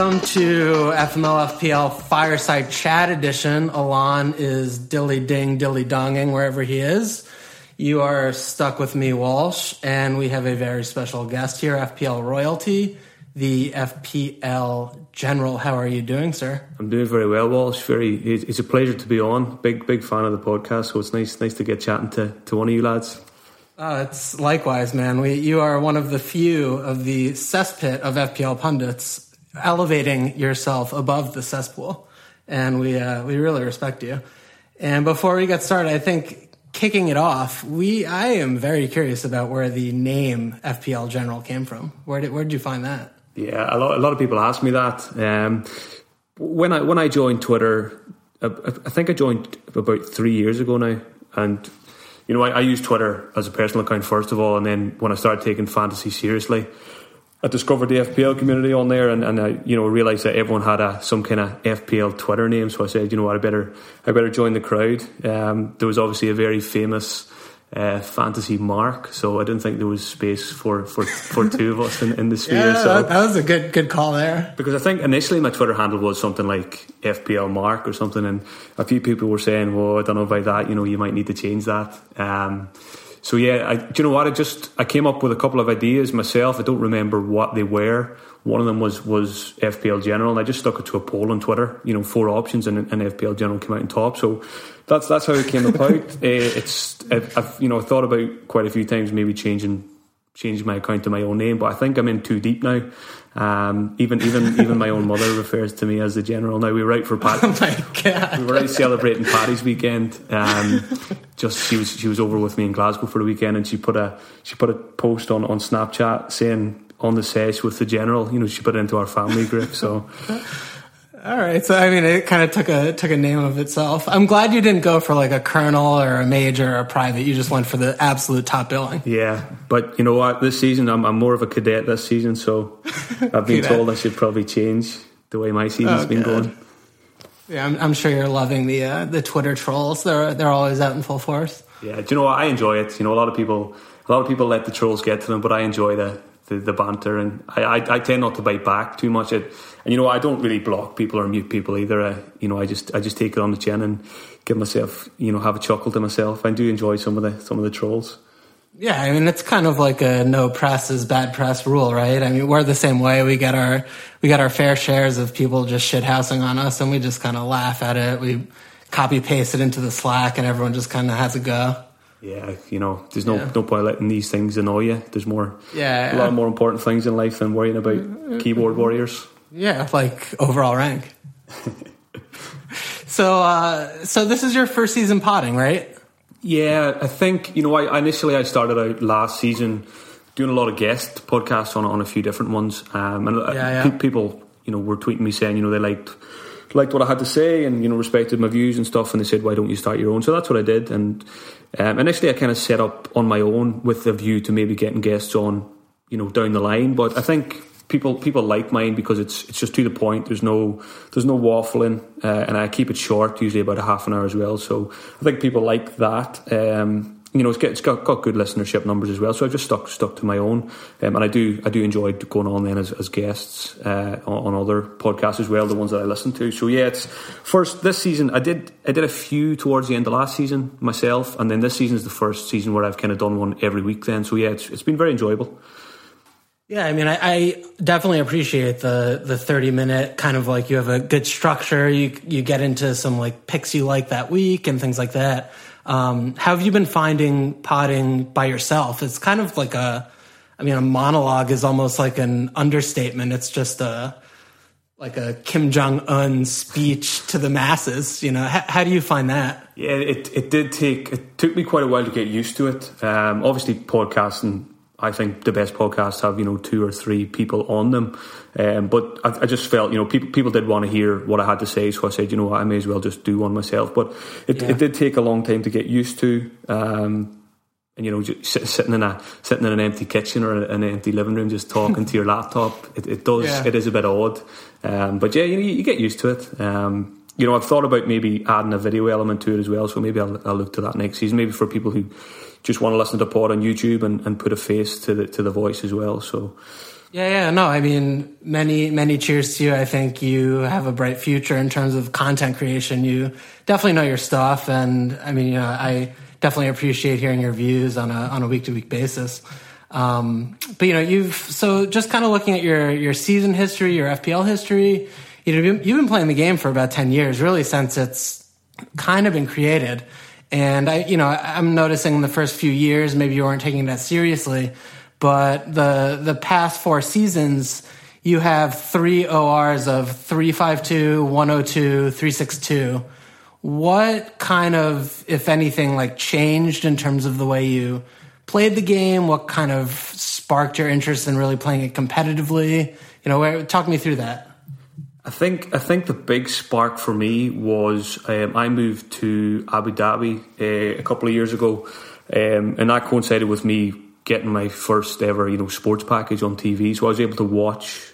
Welcome to FML FPL Fireside Chat Edition. Alon is dilly ding dilly donging wherever he is. You are stuck with me, Walsh, and we have a very special guest here, FPL royalty, the FPL General. How are you doing, sir? I'm doing very well, Walsh. Very, it's a pleasure to be on. Big, big fan of the podcast, so it's nice, nice to get chatting to, to one of you lads. Uh, it's likewise, man. We, you are one of the few of the cesspit of FPL pundits elevating yourself above the cesspool, and we uh, we really respect you. And before we get started, I think kicking it off, we I am very curious about where the name FPL General came from. Where did where did you find that? Yeah, a lot a lot of people ask me that. Um, when I when I joined Twitter, I, I, think I joined about three years ago now, and you know I, I Twitter as a personal account first of all, and then when I started taking fantasy seriously. I discovered the FPL community on there, and, and I, you know, realised that everyone had a some kind of FPL Twitter name. So I said, you know what, I better, I better join the crowd. Um, there was obviously a very famous uh, fantasy mark, so I didn't think there was space for for, for two of us in, in the sphere. Yeah, so, that was a good good call there. Because I think initially my Twitter handle was something like FPL Mark or something, and a few people were saying, "Well, I don't know about that. You know, you might need to change that." Um, so yeah, I, do you know what? I just I came up with a couple of ideas myself. I don't remember what they were. One of them was was FPL General, and I just stuck it to a poll on Twitter. You know, four options, and, and FPL General came out on top. So that's that's how it came about. uh, it's I've, I've you know thought about quite a few times maybe changing changing my account to my own name, but I think I'm in too deep now. Um, even even even my own mother refers to me as the general. Now we were out for Pat. Oh my god! We were out celebrating Paddy's weekend. Um, just she was she was over with me in Glasgow for the weekend, and she put a she put a post on on Snapchat saying on the sesh with the general. You know, she put it into our family group. So all right, so I mean, it kind of took a took a name of itself. I'm glad you didn't go for like a colonel or a major or a private. You just went for the absolute top billing. Yeah, but you know what? This season, I'm, I'm more of a cadet this season, so I've been told I should probably change the way my season's oh, been going. Yeah, I'm, I'm, sure you're loving the uh, the Twitter trolls. They're they're always out in full force. Yeah, do you know what? I enjoy it. You know, a lot of people a lot of people let the trolls get to them, but I enjoy the the, the banter, and I, I, I tend not to bite back too much. It, and you know, I don't really block people or mute people either. I, you know, I just I just take it on the chin and give myself, you know, have a chuckle to myself. I do enjoy some of the some of the trolls. Yeah, I mean it's kind of like a no press is bad press rule, right? I mean we're the same way. We get our we get our fair shares of people just shithousing on us, and we just kind of laugh at it. We copy paste it into the Slack, and everyone just kind of has a go yeah, you know, there's no yeah. no point letting these things annoy you. There's more, yeah, a lot more important things in life than worrying about mm-hmm. keyboard warriors. Yeah, like overall rank. so, uh, so this is your first season potting, right? Yeah, I think you know. I initially I started out last season doing a lot of guest podcasts on on a few different ones, um, and uh, yeah, yeah. people you know were tweeting me saying you know they liked liked what I had to say and you know respected my views and stuff, and they said, "Why don't you start your own?" So that's what I did. And um, initially, I kind of set up on my own with the view to maybe getting guests on, you know, down the line. But I think people people like mine because it's it's just to the point. There's no there's no waffling, uh, and I keep it short, usually about a half an hour as well. So I think people like that. Um, you know, it's, got, it's got, got good listenership numbers as well. So I've just stuck stuck to my own, um, and I do I do enjoy going on then as, as guests uh, on, on, other podcasts as well, the ones that I listen to. So yeah, it's first this season I did I did a few towards the end of last season myself, and then this season is the first season where I've kind of done one every week. Then so yeah, it's it's been very enjoyable. Yeah, I mean, I, I, definitely appreciate the the thirty minute kind of like you have a good structure. You you get into some like picks you like that week and things like that. Um, how have you been finding potting by yourself? It's kind of like a, I mean, a monologue is almost like an understatement. It's just a, like a Kim Jong Un speech to the masses. You know, how, how, do you find that? Yeah, it it did take it took me quite a while to get used to it. Um, obviously, podcasting I think the best podcasts have you know two or three people on them, um, but I, I, just felt you know people people did want to hear what I had to say, so I said you know I may as well just do one myself. But it, yeah. it did take a long time to get used to, um, and you know just sitting in a sitting in an empty kitchen or an empty living room just talking to your laptop, it, it does yeah. it is a bit odd, um, but yeah you, know, you get used to it. Um, you know, I've thought about maybe adding a video element to it as well. So maybe I'll, I'll look to that next season. Maybe for people who just want to listen to pod on YouTube and, and put a face to the to the voice as well. So. Yeah, yeah, no. I mean, many, many cheers to you. I think you have a bright future in terms of content creation. You definitely know your stuff, and I mean, you know, I definitely appreciate hearing your views on a on a week to week basis. Um, but you know, you've so just kind of looking at your your season history, your FPL history. You know, you've been playing the game for about ten years, really since it's kind of been created. And I, you know, I'm noticing in the first few years, maybe you weren't taking that seriously but the the past four seasons, you have three ORs of 352, 102, 362. What kind of, if anything, like changed in terms of the way you played the game? What kind of sparked your interest in really playing it competitively? You know, talk me through that. I think I think the big spark for me was um, I moved to Abu Dhabi uh, a couple of years ago, um, and that coincided with me getting my first ever you know sports package on TV. So I was able to watch.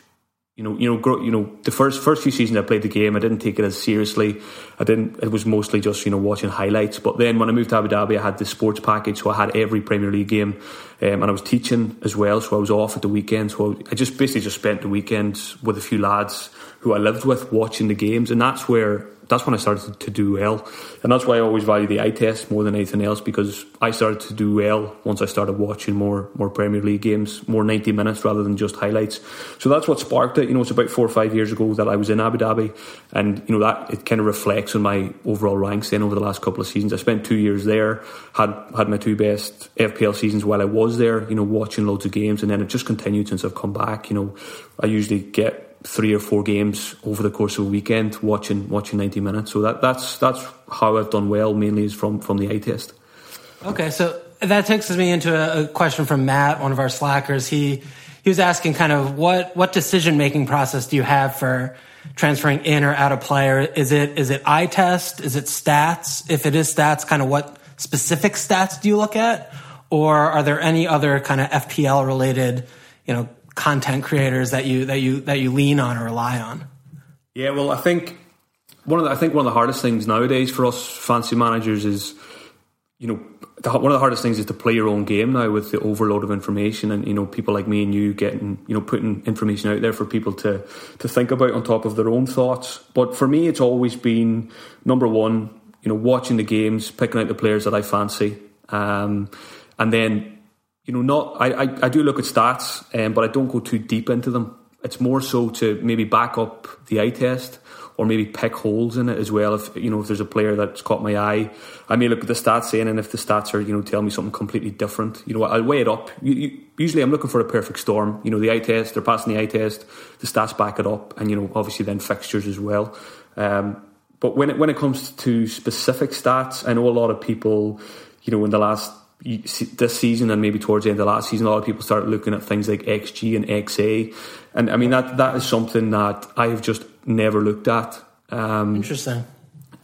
You know, you know, you know. The first first few seasons I played the game, I didn't take it as seriously. I didn't. It was mostly just you know watching highlights. But then when I moved to Abu Dhabi, I had the sports package, so I had every Premier League game, um, and I was teaching as well. So I was off at the weekends. So I just basically just spent the weekends with a few lads who I lived with watching the games, and that's where that's when I started to do well. And that's why I always value the eye test more than anything else because I started to do well once I started watching more more Premier League games, more 90 minutes rather than just highlights. So that's what sparked it. You know, it's about four or five years ago that I was in Abu Dhabi and, you know, that it kind of reflects on my overall ranks then over the last couple of seasons. I spent two years there, had had my two best FPL seasons while I was there, you know, watching loads of games and then it just continued since I've come back. You know, I usually get three or four games over the course of a weekend, watching watching ninety minutes. So that that's that's how I've done well. Mainly is from from the eye test. Okay, so that takes me into a, a question from Matt, one of our slackers. He he was asking kind of what what decision making process do you have for transferring in or out of player? Is it is it eye test? Is it stats? If it is stats, kind of what specific stats do you look at? Or are there any other kind of FPL related, you know, content creators that you that you that you lean on or rely on? Yeah, well, I think one of the, I think one of the hardest things nowadays for us fancy managers is, you know, one of the hardest things is to play your own game now with the overload of information and you know people like me and you getting you know putting information out there for people to to think about on top of their own thoughts. But for me, it's always been number one, you know, watching the games, picking out the players that I fancy, um, and then you know, not I, I, I do look at stats, um, but I don't go too deep into them. It's more so to maybe back up the eye test or maybe pick holes in it as well. If you know if there's a player that's caught my eye, I may look at the stats saying, and if the stats are you know tell me something completely different, you know I'll weigh it up. You, you, usually, I'm looking for a perfect storm. You know, the eye test, they're passing the eye test, the stats back it up, and you know obviously then fixtures as well. Um, but when it when it comes to specific stats, I know a lot of people, you know, in the last this season and maybe towards the end of last season, a lot of people started looking at things like XG and XA, and I mean that that is something that I have just never looked at. Um, Interesting.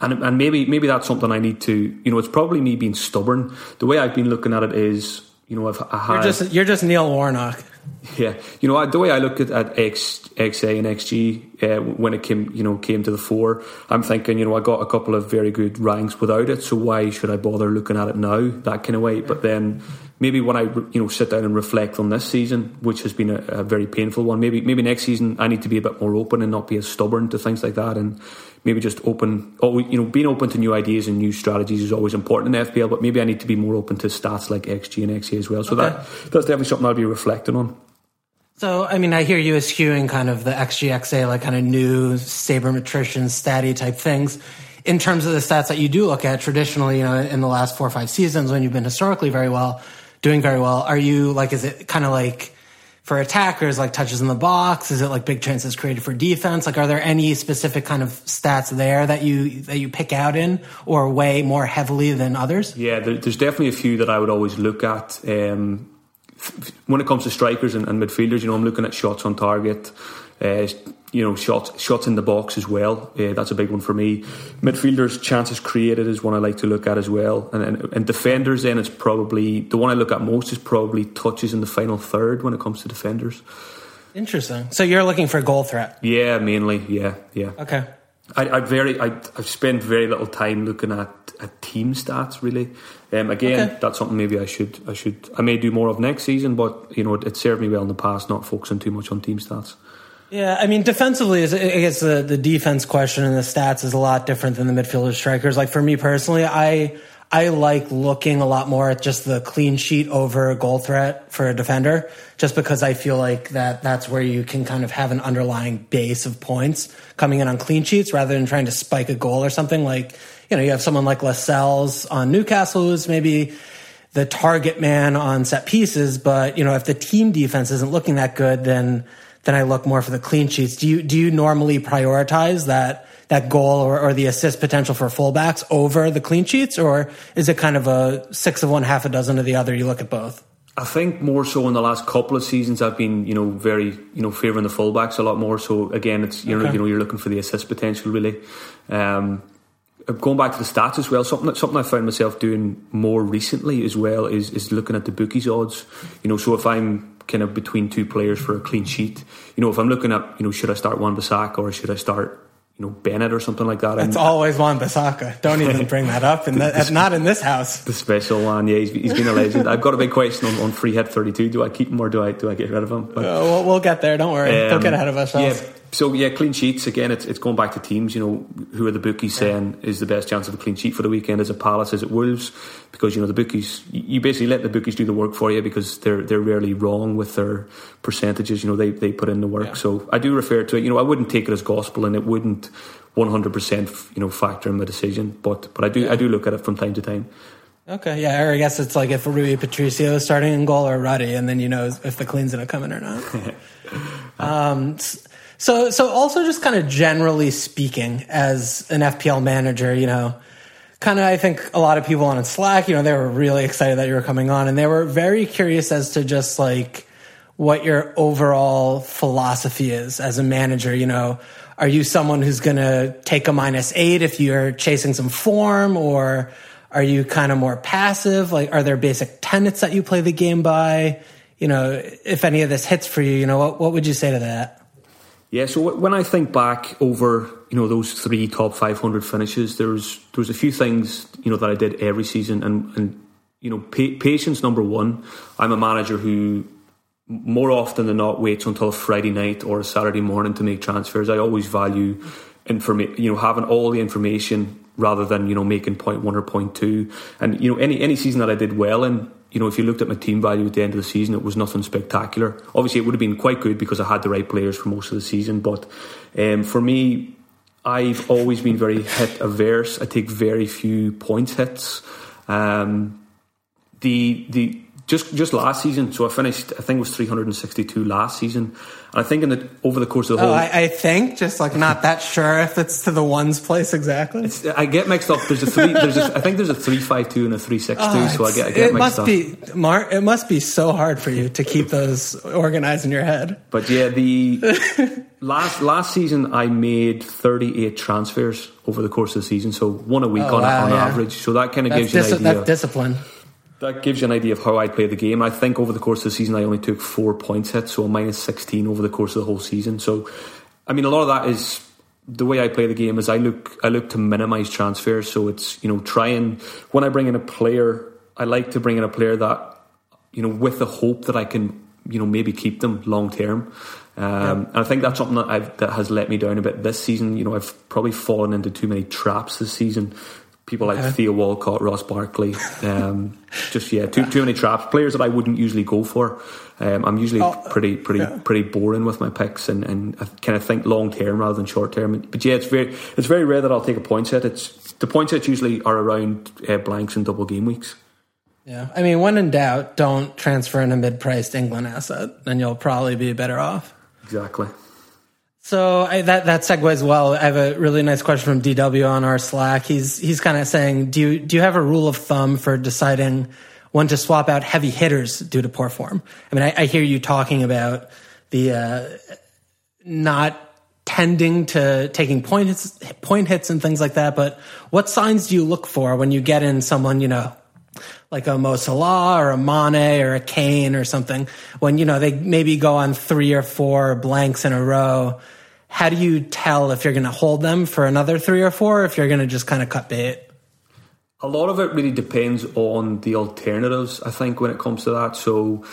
And, and maybe maybe that's something I need to you know it's probably me being stubborn. The way I've been looking at it is you know I've I had, you're just you're just Neil Warnock. Yeah, you know the way I look at, at X, XA and XG uh, when it came, you know, came to the fore, I'm thinking, you know, I got a couple of very good ranks without it, so why should I bother looking at it now? That kind of way. But then maybe when I, you know, sit down and reflect on this season, which has been a, a very painful one, maybe maybe next season I need to be a bit more open and not be as stubborn to things like that, and maybe just open, oh, you know, being open to new ideas and new strategies is always important in FPL, but maybe I need to be more open to stats like XG and XA as well. So okay. that that's definitely something I'll be reflecting on. So, I mean, I hear you eschewing kind of the XGXA, like kind of new sabermetrician statty type things. In terms of the stats that you do look at traditionally, you know, in the last four or five seasons when you've been historically very well, doing very well, are you like, is it kind of like for attackers, like touches in the box? Is it like big chances created for defense? Like, are there any specific kind of stats there that you, that you pick out in or weigh more heavily than others? Yeah, there's definitely a few that I would always look at. Um, when it comes to strikers and, and, midfielders, you know, I'm looking at shots on target, uh, you know, shots shots in the box as well. Uh, that's a big one for me. Midfielders, chances created is one I like to look at as well. And, and, and defenders, then it's probably the one I look at most is probably touches in the final third when it comes to defenders. Interesting. So you're looking for goal threat? Yeah, mainly. Yeah, yeah. Okay. I, I very I, I've spent very little time looking at, at team stats really. Um, again, okay. that's something maybe I should I should I may do more of next season, but you know it, it served me well in the past not focusing too much on team stats. Yeah, I mean, defensively, I guess the, the defense question and the stats is a lot different than the midfielder strikers. Like for me personally, I I like looking a lot more at just the clean sheet over goal threat for a defender, just because I feel like that that's where you can kind of have an underlying base of points coming in on clean sheets rather than trying to spike a goal or something. Like, you know, you have someone like Lascelles on Newcastle who's maybe the target man on set pieces, but you know, if the team defense isn't looking that good, then then I look more for the clean sheets. Do you do you normally prioritize that? that goal or, or, the assist potential for fullbacks over the clean sheets, or is it kind of a six of one, half a dozen of the other? You look at both. I think more so in the last couple of seasons, I've been you know very you know favouring the fullbacks a lot more. So again, it's you know okay. you know you're looking for the assist potential really. Um, going back to the stats as well, something something I found myself doing more recently as well is is looking at the bookies odds. You know, so if I'm kind of between two players for a clean sheet, you know, if I'm looking at you know should I start Wan Bissaka or should I start you know Bennett or something like that. It's always Wan Bissaka. Don't even bring that up, and not in this house. The special one, yeah, he's, he's been a legend. I've got a big question on, on free hit thirty two. Do I keep him or do I do I get rid of him? But, uh, we'll, we'll, get there. Don't worry. Um, Don't get ahead of ourselves. Yeah, so yeah, clean sheets again. It's it's going back to teams. You know, who are the bookies saying is the best chance of a clean sheet for the weekend? Is it Palace? Is it Wolves? Because you know the bookies, you basically let the bookies do the work for you because they're they're rarely wrong with their percentages. You know, they they put in the work. Yeah. So I do refer to it. You know, I wouldn't take it as gospel, and it wouldn't one hundred percent you know factor in my decision. But but I do yeah. I do look at it from time to time. Okay, yeah, or I guess it's like if Rui Patricio is starting in goal or Ruddy, and then you know if the clean's gonna come in or not. um, so, so also just kind of generally speaking, as an FPL manager, you know, kind of I think a lot of people on Slack, you know, they were really excited that you were coming on, and they were very curious as to just like what your overall philosophy is as a manager. You know, are you someone who's going to take a minus eight if you're chasing some form, or are you kind of more passive? Like, are there basic tenets that you play the game by? You know, if any of this hits for you, you know, what, what would you say to that? Yeah, so when I think back over you know those three top 500 finishes, there's there's a few things you know that I did every season, and and you know pa- patience number one. I'm a manager who more often than not waits until a Friday night or a Saturday morning to make transfers. I always value information, you know, having all the information rather than you know making point one or point two. And you know any any season that I did well in you know, if you looked at my team value at the end of the season, it was nothing spectacular. Obviously, it would have been quite good because I had the right players for most of the season. But um, for me, I've always been very hit averse. I take very few points hits. Um, the the just just last season, so I finished. I think it was 362 last season. And I think in the over the course of the oh, whole, I, I, think just like not that sure if it's to the ones place exactly. I get mixed up. There's a three. There's a, I think there's a three five two and a three six two. Oh, so I get, I get it must up. be Mark. It must be so hard for you to keep those organized in your head. But yeah, the last last season I made 38 transfers over the course of the season, so one a week oh, on, wow, on yeah. average. So that kind of gives dis- you an idea. That's discipline that gives you an idea of how I play the game. I think over the course of the season, I only took four points hit, so a minus 16 over the course of the whole season. So, I mean, a lot of that is the way I play the game is I look I look to minimise transfers. So it's you know try and when I bring in a player, I like to bring in a player that you know with the hope that I can you know maybe keep them long term. Um, And I think that's something that I've, that has let me down a bit this season. You know, I've probably fallen into too many traps this season people like Theo Walcott, Ross Barkley. Um, just yeah, too too many traps. Players that I wouldn't usually go for. Um, I'm usually oh, pretty pretty yeah. pretty boring with my picks, and, and I kind of think long term rather than short term. But yeah, it's very it's very rare that I'll take a point set. It's the point sets usually are around uh, blanks and double game weeks. Yeah, I mean, when in doubt, don't transfer in a mid-priced England asset, and you'll probably be better off. Exactly. So I, that that segues well. I have a really nice question from DW on our Slack. He's he's kind of saying, do you do you have a rule of thumb for deciding when to swap out heavy hitters due to poor form? I mean, I, I hear you talking about the uh, not tending to taking point hits, point hits and things like that. But what signs do you look for when you get in someone you know? Like a Mo Salah or a Mane or a Kane or something, when you know they maybe go on three or four blanks in a row, how do you tell if you're going to hold them for another three or four, or if you're going to just kind of cut bait? A lot of it really depends on the alternatives. I think when it comes to that, so.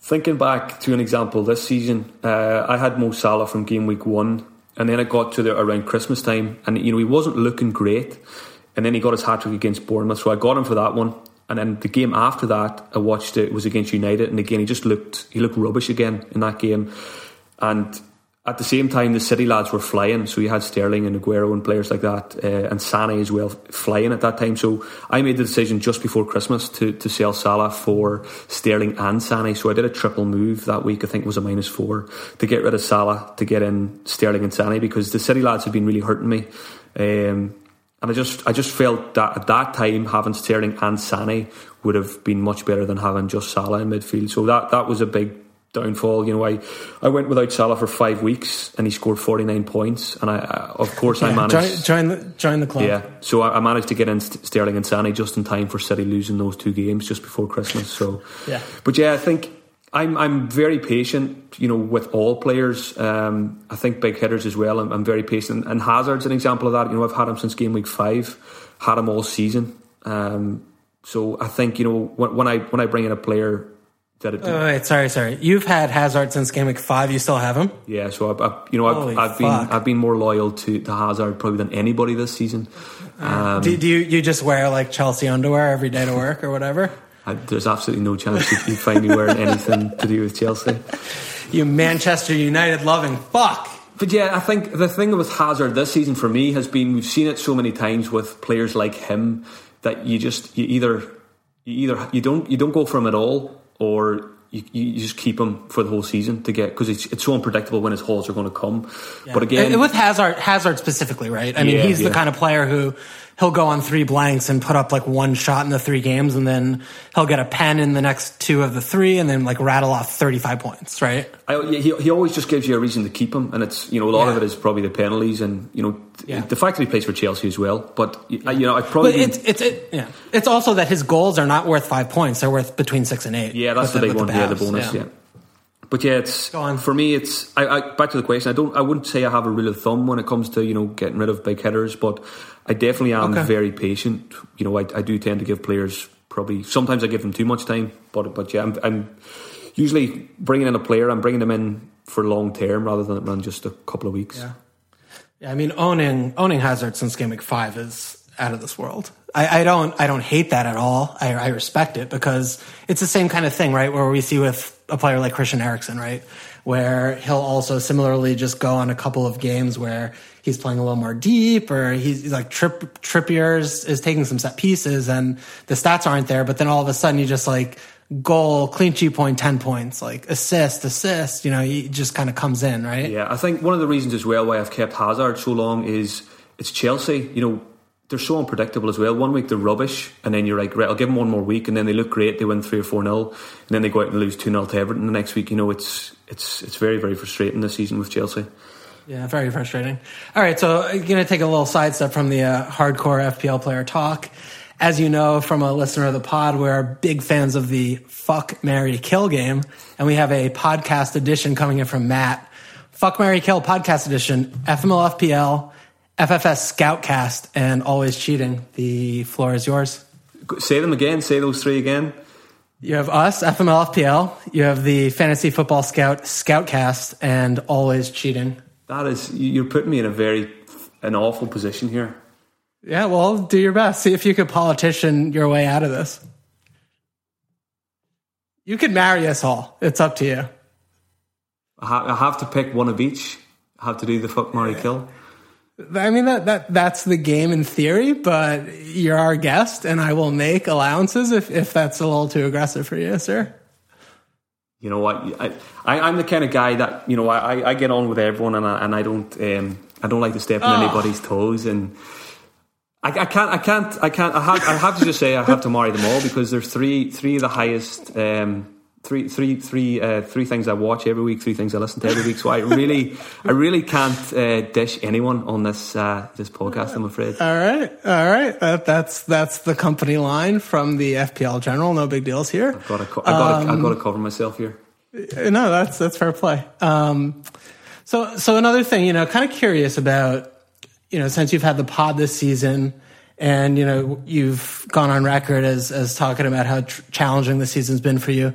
Thinking back to an example this season, uh, I had Mo Salah from game week one, and then it got to the, around Christmas time, and you know he wasn't looking great, and then he got his hat trick against Bournemouth, so I got him for that one. And then the game after that, I watched it, was against United, and again he just looked he looked rubbish again in that game. And at the same time, the City lads were flying, so you had Sterling and Aguero and players like that, uh, and Sané as well flying at that time. So I made the decision just before Christmas to, to sell Salah for Sterling and Sané. So I did a triple move that week. I think it was a minus four to get rid of Salah to get in Sterling and Sané because the City lads had been really hurting me. Um, and I just I just felt that at that time having Sterling and Sané would have been much better than having just Salah in midfield. So that that was a big downfall. You know, I, I went without Salah for five weeks and he scored 49 points. And I, of course, yeah, I managed. Join, join, the, join the club. Yeah. So I, I, managed to get in Sterling and Sané just in time for City losing those two games just before Christmas. So, yeah. But yeah, I think I'm I'm very patient, you know, with all players. Um, I think big hitters as well. I'm, I'm, very patient, and Hazard's an example of that. You know, I've had him since game week five, had him all season. Um, so I think you know when, when I when I bring in a player that it. Oh, wait, sorry, sorry. You've had Hazard since game week five. You still have him? Yeah. So I've, I've you know I've, I've been I've been more loyal to, to Hazard probably than anybody this season. Um, do, do you you just wear like Chelsea underwear every day to work or whatever? I, there's absolutely no chance you, you find me wearing anything to do with Chelsea. You Manchester United loving fuck. But yeah, I think the thing with Hazard this season for me has been we've seen it so many times with players like him that you just you either you either you don't you don't go for him at all or you, you just keep him for the whole season to get because it's, it's so unpredictable when his hauls are going to come. Yeah. But again, uh, with Hazard, Hazard specifically, right? I mean, yeah, he's yeah. the kind of player who he'll go on three blanks and put up like one shot in the three games, and then he'll get a pen in the next two of the three, and then like rattle off thirty five points, right? I, he he always just gives you a reason to keep him, and it's you know a lot of it is probably the penalties and you know the fact that he plays for Chelsea as well. But you know, I probably but it's it's it, yeah. It's also that his goals are not worth five points; they're worth between six and eight. Yeah, that's the, the big one. The yeah, the bonus. yeah. But yeah, it's for me. It's I, I, back to the question. I don't. I wouldn't say I have a rule of thumb when it comes to you know getting rid of big hitters, but I definitely am okay. very patient. You know, I, I do tend to give players probably sometimes I give them too much time, but but yeah, I'm, I'm usually bringing in a player. I'm bringing them in for long term rather than just a couple of weeks. Yeah, yeah. I mean, owning owning Hazard since game week five is out of this world. I, I don't I don't hate that at all. I, I respect it because it's the same kind of thing, right? Where we see with a player like Christian Eriksen, right? Where he'll also similarly just go on a couple of games where he's playing a little more deep or he's, he's like Trip, Trippier's is taking some set pieces and the stats aren't there, but then all of a sudden you just like goal, clean sheet point, 10 points, like assist, assist, you know, he just kind of comes in, right? Yeah, I think one of the reasons as well why I've kept Hazard so long is it's Chelsea. You know, they're so unpredictable as well. One week they're rubbish, and then you're like, right, I'll give them one more week, and then they look great. They win three or four nil, and then they go out and lose two 0 to Everton the next week. You know, it's it's it's very very frustrating this season with Chelsea. Yeah, very frustrating. All right, so I'm going to take a little sidestep from the uh, hardcore FPL player talk. As you know from a listener of the pod, we're big fans of the Fuck Mary Kill game, and we have a podcast edition coming in from Matt. Fuck Mary Kill podcast edition, FML FPL FFS Scoutcast and Always Cheating. The floor is yours. Say them again. Say those three again. You have us, FMLFPL. You have the Fantasy Football Scout Scoutcast and Always Cheating. That is, you're putting me in a very an awful position here. Yeah, well, do your best. See if you could politician your way out of this. You could marry us all. It's up to you. I have to pick one of each. I have to do the fuck, marry, kill. I mean that that that's the game in theory, but you're our guest, and I will make allowances if if that's a little too aggressive for you, sir. You know what? I, I am the kind of guy that you know I, I get on with everyone, and I, and I don't um, I don't like to step on oh. anybody's toes, and I, I, can't I can't I can't I have I have to just say I have to marry them all because there's three three of the highest. Um, three, three, three, uh, three things I watch every week, three things I listen to every week. So I really, I really can't uh, dish anyone on this uh, this podcast. I'm afraid. All right, all right. That, that's that's the company line from the FPL General. No big deals here. I've got to, I've got, um, to, I've got to cover myself here. No, that's that's fair play. Um, So, so another thing, you know, kind of curious about, you know, since you've had the pod this season, and you know, you've gone on record as as talking about how tr- challenging the season's been for you.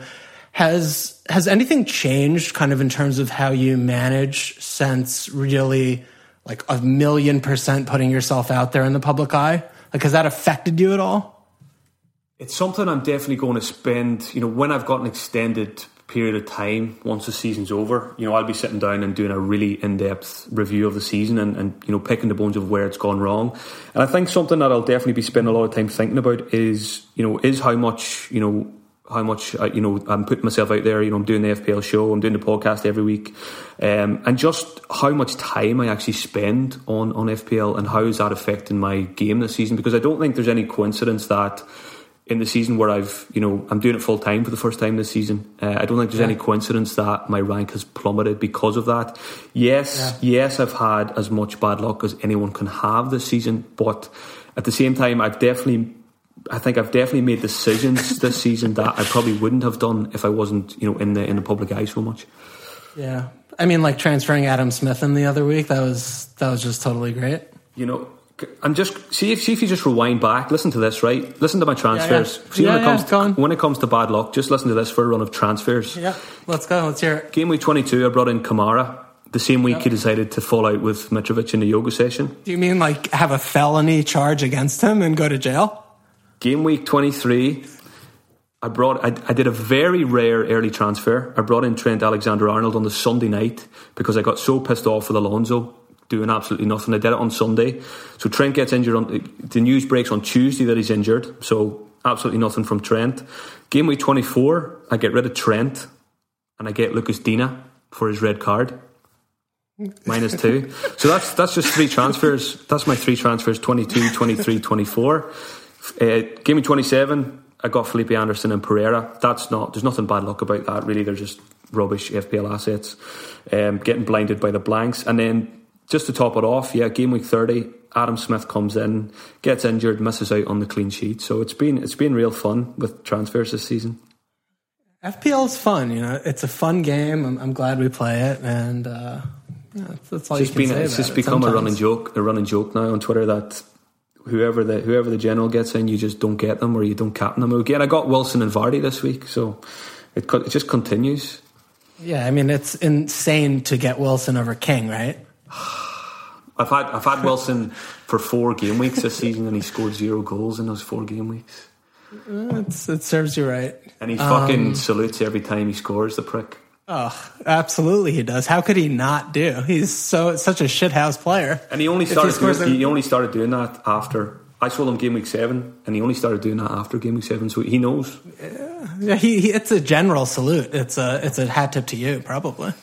Has has anything changed, kind of in terms of how you manage, since really like a million percent putting yourself out there in the public eye? Like, has that affected you at all? It's something I'm definitely going to spend. You know, when I've got an extended period of time once the season's over. You know, I'll be sitting down and doing a really in-depth review of the season and, and you know picking the bones of where it's gone wrong. And I think something that I'll definitely be spending a lot of time thinking about is you know is how much you know how much uh, you know I'm putting myself out there. You know, I'm doing the FPL show, I'm doing the podcast every week, um, and just how much time I actually spend on on FPL and how is that affecting my game this season? Because I don't think there's any coincidence that in the season where I've, you know, I'm doing it full time for the first time this season. Uh, I don't think there's yeah. any coincidence that my rank has plummeted because of that. Yes, yeah. yes, I've had as much bad luck as anyone can have this season, but at the same time, I've definitely, I think I've definitely made decisions this season that I probably wouldn't have done if I wasn't, you know, in the in the public eye so much. Yeah, I mean, like transferring Adam Smith in the other week, that was that was just totally great. You know, I'm just see if see if you just rewind back, listen to this, right? Listen to my transfers. Yeah, yeah. See yeah, when it comes to, when it comes to bad luck, just listen to this for a run of transfers. Yeah, let's go. Let's hear it. Game week 22, I brought in Kamara. The same week he decided to fall out with Mitrovic in the yoga session. Do you mean like have a felony charge against him and go to jail? Game week 23, I brought I, I, did a very rare early transfer. I brought in Trent Alexander Arnold on the Sunday night because I got so pissed off with Alonso doing absolutely nothing. I did it on Sunday. So Trent gets injured on the news breaks on Tuesday that he's injured. So absolutely nothing from Trent. Game week 24, I get rid of Trent and I get Lucas Digne for his red card. Minus two. So that's that's just three transfers. That's my three transfers 22, 23, 24. Uh, game week 27, I got Felipe Anderson and Pereira. That's not, there's nothing bad luck about that, really. They're just rubbish FPL assets. Um, getting blinded by the blanks. And then just to top it off, yeah, game week thirty, Adam Smith comes in, gets injured, misses out on the clean sheet. So it's been it's been real fun with transfers this season. FPL is fun, you know. It's a fun game. I'm, I'm glad we play it, and uh, yeah, that's all it's you can been, say It's just it become sometimes. a running joke, a running joke now on Twitter that whoever the whoever the general gets in, you just don't get them or you don't captain them. Again, I got Wilson and Vardy this week, so it it just continues. Yeah, I mean it's insane to get Wilson over King, right? I've had I've had Wilson for four game weeks this season, and he scored zero goals in those four game weeks. It's, it serves you right. And he fucking um, salutes every time he scores. The prick. Oh, absolutely, he does. How could he not do? He's so such a shithouse player. And he only started he, doing, he only started doing that after I saw him game week seven, and he only started doing that after game week seven, so he knows. Yeah, he, he, it's a general salute. It's a it's a hat tip to you, probably.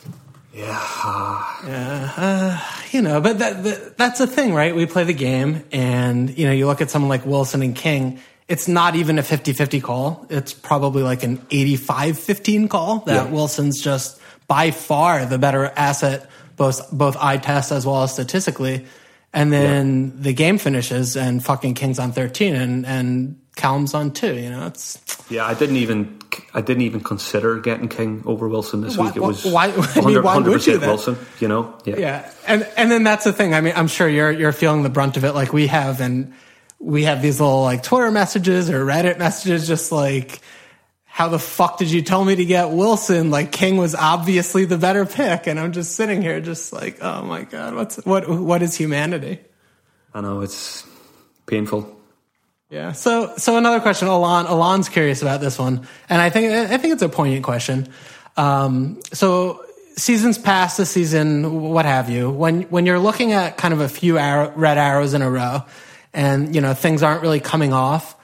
Yeah. Yeah. Uh, you know, but that, that, that's the thing, right? We play the game and, you know, you look at someone like Wilson and King, it's not even a 50-50 call. It's probably like an 85-15 call that yeah. Wilson's just by far the better asset, both, both eye test as well as statistically. And then yeah. the game finishes and fucking King's on 13 and, and Callum's on two. You know, it's yeah. I didn't even I didn't even consider getting King over Wilson this why, week. It was why, 100 percent Wilson. You know, yeah, yeah. And and then that's the thing. I mean, I'm sure you're you're feeling the brunt of it like we have, and we have these little like Twitter messages or Reddit messages, just like. How the fuck did you tell me to get Wilson? Like King was obviously the better pick, and I'm just sitting here, just like, oh my god, what's what? What is humanity? I know it's painful. Yeah. So so another question, Alon. Alon's curious about this one, and I think I think it's a poignant question. Um, so seasons past the season, what have you? When when you're looking at kind of a few arrow, red arrows in a row, and you know things aren't really coming off,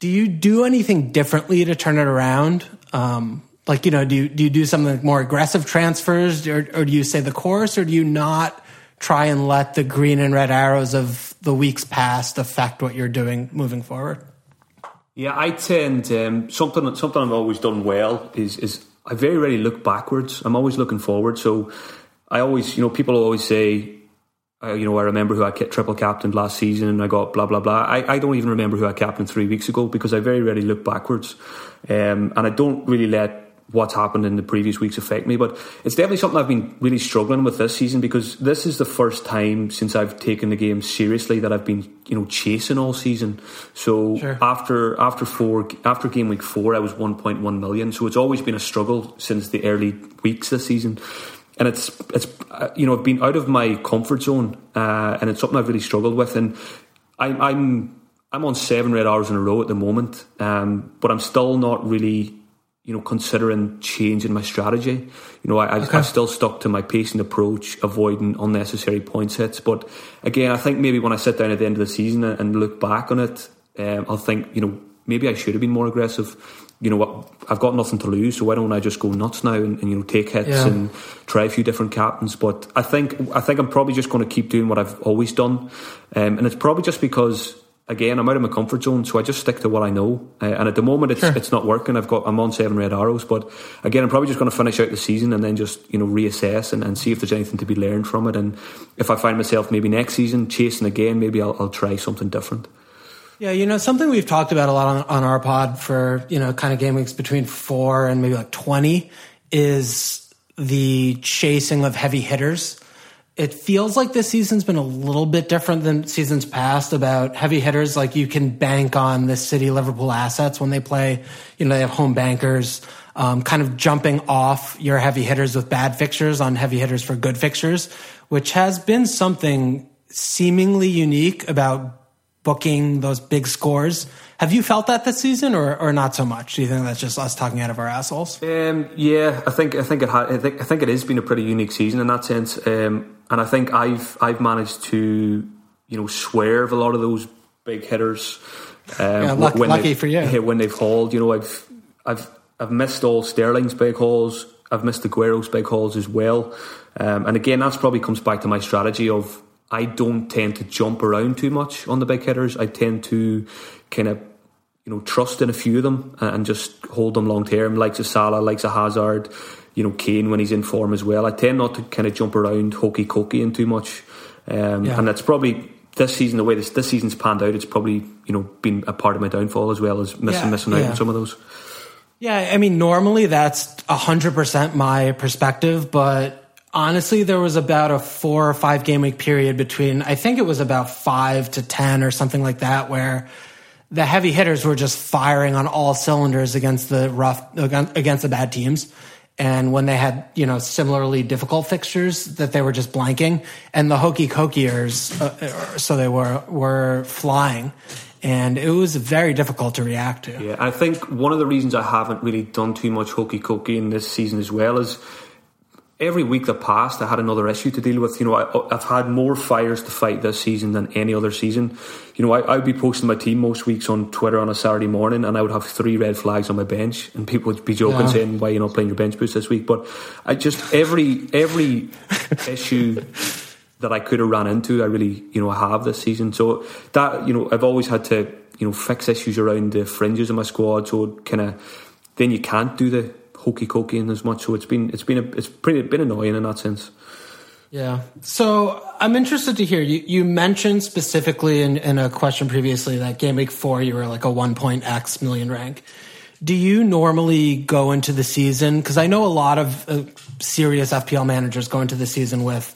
do you do anything differently to turn it around? Um, like you know, do you, do you do something like more aggressive transfers, or, or do you say the course, or do you not? try and let the green and red arrows of the weeks past affect what you're doing moving forward? Yeah, I tend um, something something I've always done well is is I very rarely look backwards. I'm always looking forward. So I always, you know, people always say, uh, you know, I remember who I triple captained last season, and I got blah blah blah. I, I don't even remember who I captained three weeks ago because I very rarely look backwards, um, and I don't really let what's happened in the previous weeks affect me. But it's definitely something I've been really struggling with this season because this is the first time since I've taken the game seriously that I've been, you know, chasing all season. So sure. after after four after game week four, I was 1.1 million. So it's always been a struggle since the early weeks this season. And it's it's uh, you know I've been out of my comfort zone, uh, and it's something I've really struggled with. And I, I'm I'm on seven red arrows in a row at the moment, um, but I'm still not really you know, considering changing my strategy. You know, I, okay. I, still stuck to my pacing approach, avoiding unnecessary points hits. But again, I think maybe when I sit down at the end of the season and look back on it, um, I'll think, you know, maybe I should have been more aggressive. You know what? I've got nothing to lose, so why don't I just go nuts now and, and you know take hits yeah. and try a few different captains? But I think I think I'm probably just going to keep doing what I've always done, um, and it's probably just because again, I'm out of my comfort zone, so I just stick to what I know. Uh, and at the moment, it's sure. it's not working. I've got I'm on seven red arrows, but again, I'm probably just going to finish out the season and then just you know reassess and, and see if there's anything to be learned from it. And if I find myself maybe next season chasing again, maybe I'll, I'll try something different. Yeah, you know, something we've talked about a lot on, on our pod for, you know, kind of game weeks between four and maybe like 20 is the chasing of heavy hitters it feels like this season's been a little bit different than seasons past about heavy hitters. Like you can bank on the City Liverpool assets when they play. You know, they have home bankers, um, kind of jumping off your heavy hitters with bad fixtures on heavy hitters for good fixtures, which has been something seemingly unique about booking those big scores. Have you felt that this season, or, or not so much? Do you think that's just us talking out of our assholes? Um, yeah, I think I think it ha- I think I think it has been a pretty unique season in that sense. Um, and I think I've I've managed to you know swerve a lot of those big hitters. Um, yeah, luck, when lucky for you. When they've hauled, you know, I've I've I've missed all Sterling's big hauls. I've missed Aguero's big hauls as well. Um, and again, that's probably comes back to my strategy of I don't tend to jump around too much on the big hitters. I tend to kind of you know trust in a few of them and just hold them long term, likes a Salah, likes a Hazard you know Kane when he's in form as well. I tend not to kind of jump around hokey cokey and too much, um, yeah. and that's probably this season the way this this season's panned out. It's probably you know been a part of my downfall as well as missing yeah, missing out yeah. on some of those. Yeah, I mean normally that's hundred percent my perspective, but honestly there was about a four or five game week period between I think it was about five to ten or something like that where the heavy hitters were just firing on all cylinders against the rough against the bad teams. And when they had you know similarly difficult fixtures that they were just blanking. And the hokey cokiers uh, so they were were flying. And it was very difficult to react to. Yeah i think one of the reasons i haven't really done too much hokey cokey in this season as well is every week that passed, I had another issue to deal with. You know, I, have had more fires to fight this season than any other season. You know, I, would be posting my team most weeks on Twitter on a Saturday morning, and I would have three red flags on my bench, and people would be joking yeah. saying, "Why are you not playing your bench boost this week?" But I just every every issue. That I could have ran into, I really, you know, have this season. So that, you know, I've always had to, you know, fix issues around the fringes of my squad. So kind of, then you can't do the hokey cokey in as much. So it's been it's been a, it's pretty been annoying in that sense. Yeah. So I'm interested to hear you. You mentioned specifically in, in a question previously that game week four you were like a one point X million rank. Do you normally go into the season? Because I know a lot of uh, serious FPL managers go into the season with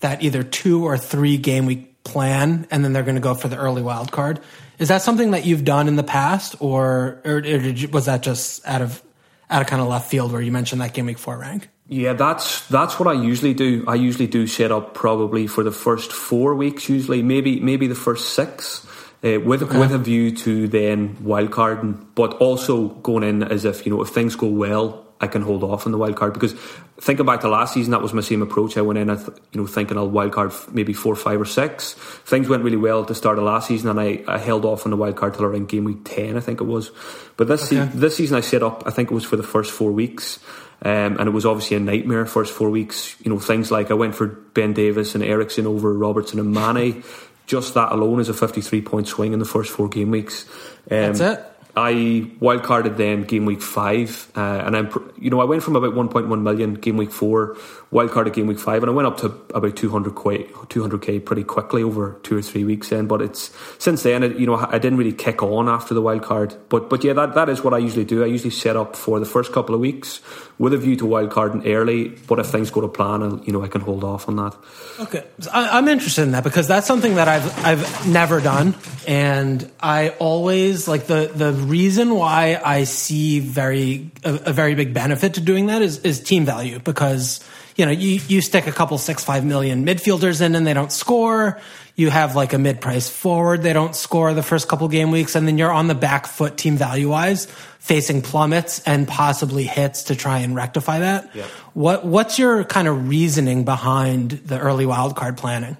that either two or three game week plan, and then they're going to go for the early wild card. Is that something that you've done in the past, or, or, or you, was that just out of out of kind of left field where you mentioned that game week four rank? Yeah, that's that's what I usually do. I usually do set up probably for the first four weeks, usually maybe maybe the first six, uh, with okay. with a view to then wildcarding, but also going in as if you know if things go well, I can hold off on the wild card because thinking back to last season, that was my same approach. I went in, you know, thinking I'll wild card maybe four, five, or six. Things went really well at the start of last season, and I, I held off on the wild card till around game week ten, I think it was. But this okay. se- this season, I set up. I think it was for the first four weeks. Um, and it was obviously a nightmare first four weeks. You know, things like I went for Ben Davies and Eriksen over Robertson and Mane. Just that alone is a 53 point swing in the first four game weeks. Um, That's it. I wildcarded then game week five, uh, and I'm you know I went from about 1.1 million game week four wildcard game week five, and I went up to about 200 200k pretty quickly over two or three weeks. Then, but it's since then, it, you know, I didn't really kick on after the wildcard. But but yeah, that, that is what I usually do. I usually set up for the first couple of weeks with a view to wildcarding early. But if things go to plan, I'll, you know, I can hold off on that. Okay, I, I'm interested in that because that's something that I've I've never done, and I always like the the reason why I see very a, a very big benefit to doing that is is team value because you know, you, you stick a couple six, five million midfielders in and they don't score. You have like a mid price forward. They don't score the first couple game weeks. And then you're on the back foot team value wise facing plummets and possibly hits to try and rectify that. Yeah. What, what's your kind of reasoning behind the early wildcard planning?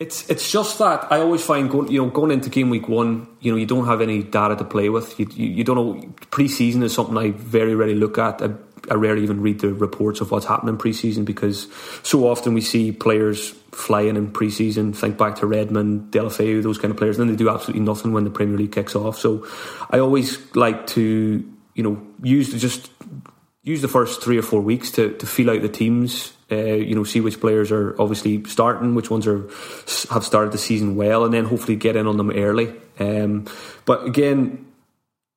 It's it's just that I always find going you know going into game week one you know you don't have any data to play with you you, you don't know preseason is something I very rarely look at I I rarely even read the reports of what's happening preseason because so often we see players flying in preseason. Think back to Redmond, Deulofeu, those kind of players. And then they do absolutely nothing when the Premier League kicks off. So I always like to, you know, use just use the first three or four weeks to, to feel out the teams. Uh, you know, see which players are obviously starting, which ones are have started the season well, and then hopefully get in on them early. Um, but again,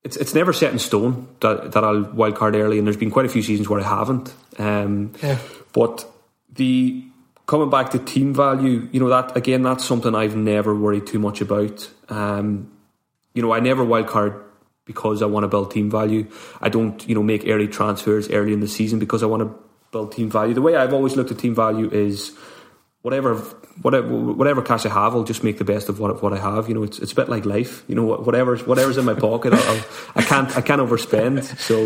it's it's never set in stone that that I'll wildcard early, and there's been quite a few seasons where I haven't. Um, yeah. But the coming back to team value, you know that again, that's something I've never worried too much about. Um, you know, I never wildcard because I want to build team value. I don't, you know, make early transfers early in the season because I want to build team value. The way I've always looked at team value is whatever whatever whatever cash I have, I'll just make the best of what what I have. You know, it's it's a bit like life. You know, whatever's whatever's in my pocket, I'll, I can't I can't overspend. So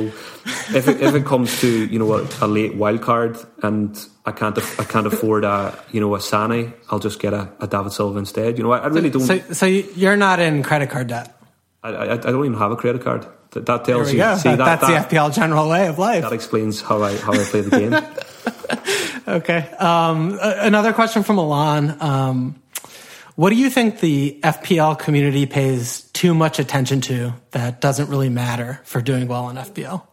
if it, if it comes to you know a, a late wild card and I can't I can't afford a you know a Sane, I'll just get a, a David Silva instead. You know, I, I really don't. So, so you're not in credit card debt. I, I, I don't even have a credit card. That, that tells you. See, that, that, that's the FPL general way of life. That explains how I how I play the game. okay. Um, another question from Milan. Um, what do you think the FPL community pays too much attention to that doesn't really matter for doing well in FPL?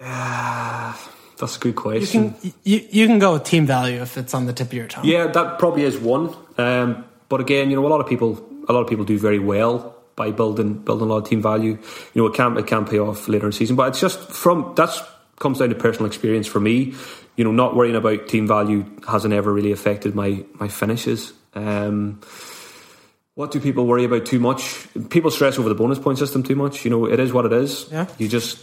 Uh, that's a good question. You can, you, you, can go with team value if it's on the tip of your tongue. Yeah, that probably is one. Um, but again, you know, a lot of people, a lot of people do very well by building building a lot of team value. You know, it can it can pay off later in the season, but it's just from that's comes down to personal experience for me. You know, not worrying about team value hasn't ever really affected my my finishes. Um, what do people worry about too much? People stress over the bonus point system too much. You know, it is what it is. Yeah. You just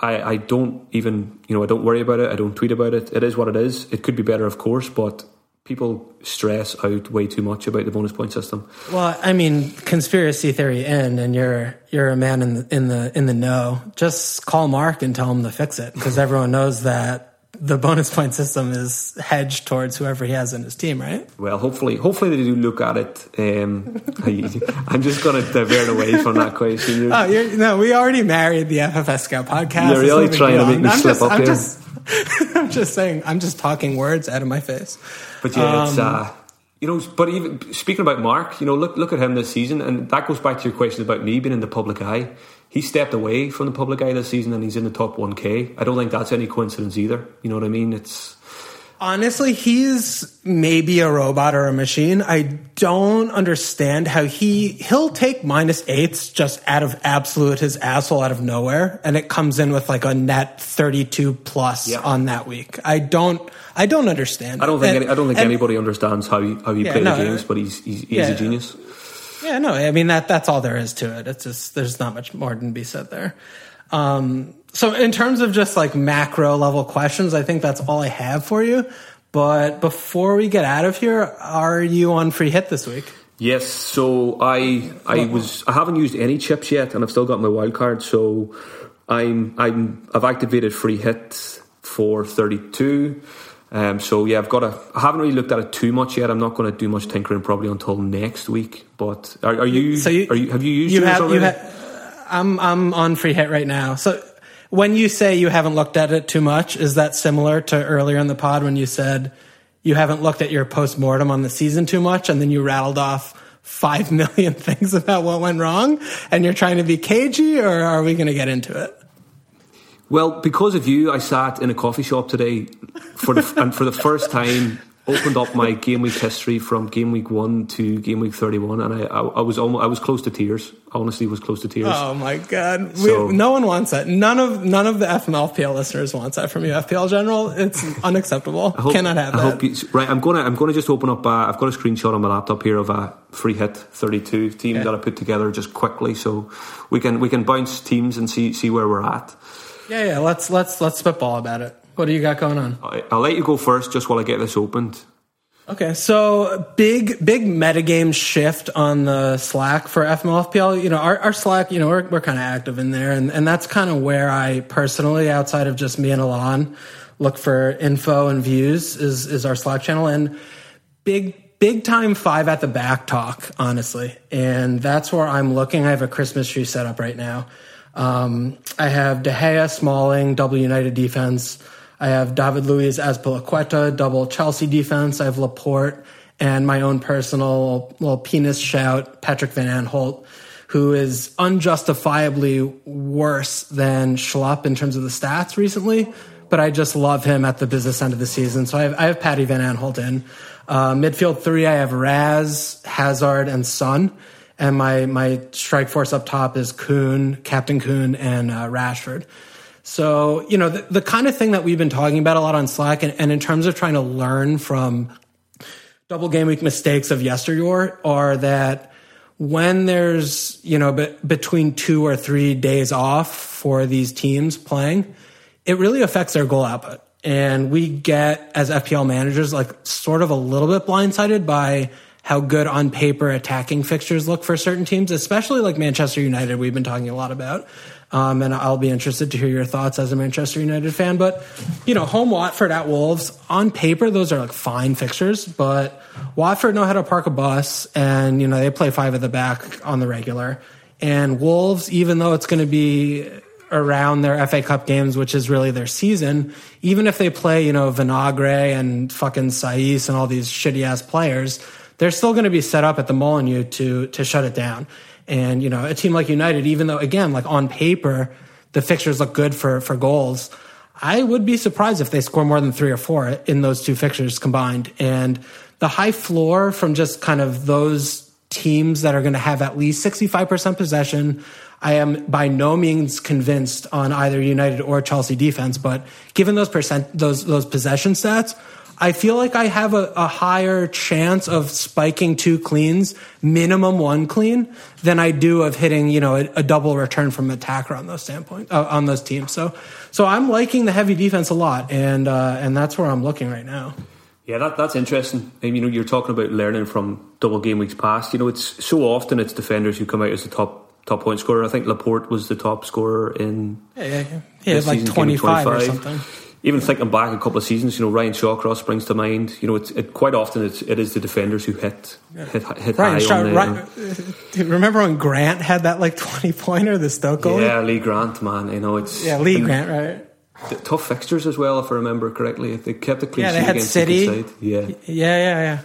I, I don't even you know I don't worry about it. I don't tweet about it. It is what it is. It could be better, of course, but people stress out way too much about the bonus point system. Well, I mean, conspiracy theory in, and you're you're a man in the in the in the know. Just call Mark and tell him to fix it because everyone knows that the bonus point system is hedged towards whoever he has in his team, right? Well, hopefully, hopefully they do look at it. Um, I, am just going to divert away from that question. You're, oh, you're, no, we already married the FFS Scout podcast. You're really trying to make me I'm slip just, up I'm here. Just, I'm just saying, I'm just talking words out of my face. But yeah, um, it's uh, you know. But even speaking about Mark, you know, look look at him this season, and that goes back to your question about me being in the public eye. He stepped away from the public eye this season, and he's in the top one k. I don't think that's any coincidence either. You know what I mean? It's Honestly, he's maybe a robot or a machine. I don't understand how he he'll take minus eights just out of absolute his asshole out of nowhere, and it comes in with like a net thirty two plus yeah. on that week. I don't I don't understand. I don't think and, any, I don't think and, anybody understands how he, how he yeah, no, the games, but he's he's, he's yeah, a genius. Yeah, no, I mean that that's all there is to it. It's just there's not much more to be said there. Um, so in terms of just like macro level questions, I think that's all I have for you. But before we get out of here, are you on free hit this week? Yes. So I I was I haven't used any chips yet, and I've still got my wild card. So I'm I'm I've activated free hit for 32. Um, so yeah, I've got a. I haven't really looked at it too much yet. I'm not going to do much tinkering probably until next week. But are, are you? So you, are you? Have you used you have, you have, I'm I'm on free hit right now. So when you say you haven't looked at it too much, is that similar to earlier in the pod when you said you haven't looked at your post mortem on the season too much, and then you rattled off five million things about what went wrong, and you're trying to be cagey, or are we going to get into it? Well, because of you, I sat in a coffee shop today for the, and for the first time opened up my game week history from game week one to game week thirty one, and I, I, I, was almost I was close to tears. Honestly, was close to tears. Oh my god! So, we, no one wants that. None of none of the FMLFPL listeners wants that from you, FPL General. It's unacceptable. Hope, Cannot have that. I hope you, right. I'm gonna I'm gonna just open up. I've got a screenshot on my laptop here of a free hit thirty two team okay. that I put together just quickly, so we can we can bounce teams and see see where we're at. Yeah, yeah. Let's let's let's spitball about it. What do you got going on? I'll let you go first, just while I get this opened. Okay, so big big metagame shift on the Slack for FMLFPL. You know, our, our Slack, you know, we're we're kind of active in there, and and that's kind of where I personally, outside of just me and Alon, look for info and views is is our Slack channel and big big time five at the back talk, honestly, and that's where I'm looking. I have a Christmas tree set up right now. Um, I have De Gea, Smalling, double United defense. I have David Luiz Azpilicueta, double Chelsea defense. I have Laporte and my own personal little penis shout, Patrick Van Aanholt, who is unjustifiably worse than Schlupp in terms of the stats recently. But I just love him at the business end of the season. So I have, I have Patty Van Aanholt in. Uh, midfield three, I have Raz, Hazard, and Son and my my strike force up top is Kun, Captain Kun, and uh, Rashford. So you know the, the, kind of thing that we've been talking about a lot on Slack, and, and in terms of trying to learn from double game week mistakes of yesteryear, are that when there's you know be, between two or three days off for these teams playing, it really affects their goal output. And we get as FPL managers like sort of a little bit blindsided by how good on paper attacking fixtures look for certain teams, especially like Manchester United, we've been talking a lot about. Um, and I'll be interested to hear your thoughts as a Manchester United fan. But, you know, home Watford at Wolves, on paper, those are like fine fixtures, but Watford know how to park a bus and, you know, they play five at the back on the regular. And Wolves, even though it's going to be around their FA Cup games, which is really their season, even if they play, you know, Vinagre and fucking Saiss and all these shitty ass players, they're still going to be set up at the Molineux to to shut it down. And you know, a team like United, even though again, like on paper, the fixtures look good for for goals. I would be surprised if they score more than three or four in those two fixtures combined. And the high floor from just kind of those teams that are going to have at least 65% possession. I am by no means convinced on either United or Chelsea defense, but given those percent, those, those possession stats, I feel like I have a, a, higher chance of spiking two cleans, minimum one clean, than I do of hitting, you know, a, a double return from attacker on those standpoint uh, on those teams. So, so I'm liking the heavy defense a lot, and uh, and that's where I'm looking right now. Yeah, that, that's interesting. And, you know, you're talking about learning from double game weeks past. You know, it's so often it's defenders who come out as the top top point scorer. I think Laporte was the top scorer in yeah, yeah, yeah. Had like 25 or something even thinking back a couple of seasons, you know, Ryan Shawcross springs to mind. You know, it's it, quite often it's, it is the defenders who hit hit, hit Ryan high Shaw, on Ryan, uh, Remember when Grant had that like twenty pointer, the Stoke goal? Yeah, Lee Grant, man. You know, it's yeah, Lee Grant, right? Tough fixtures as well, if I remember correctly. They kept the clean yeah, they had City. Yeah, yeah, yeah, yeah.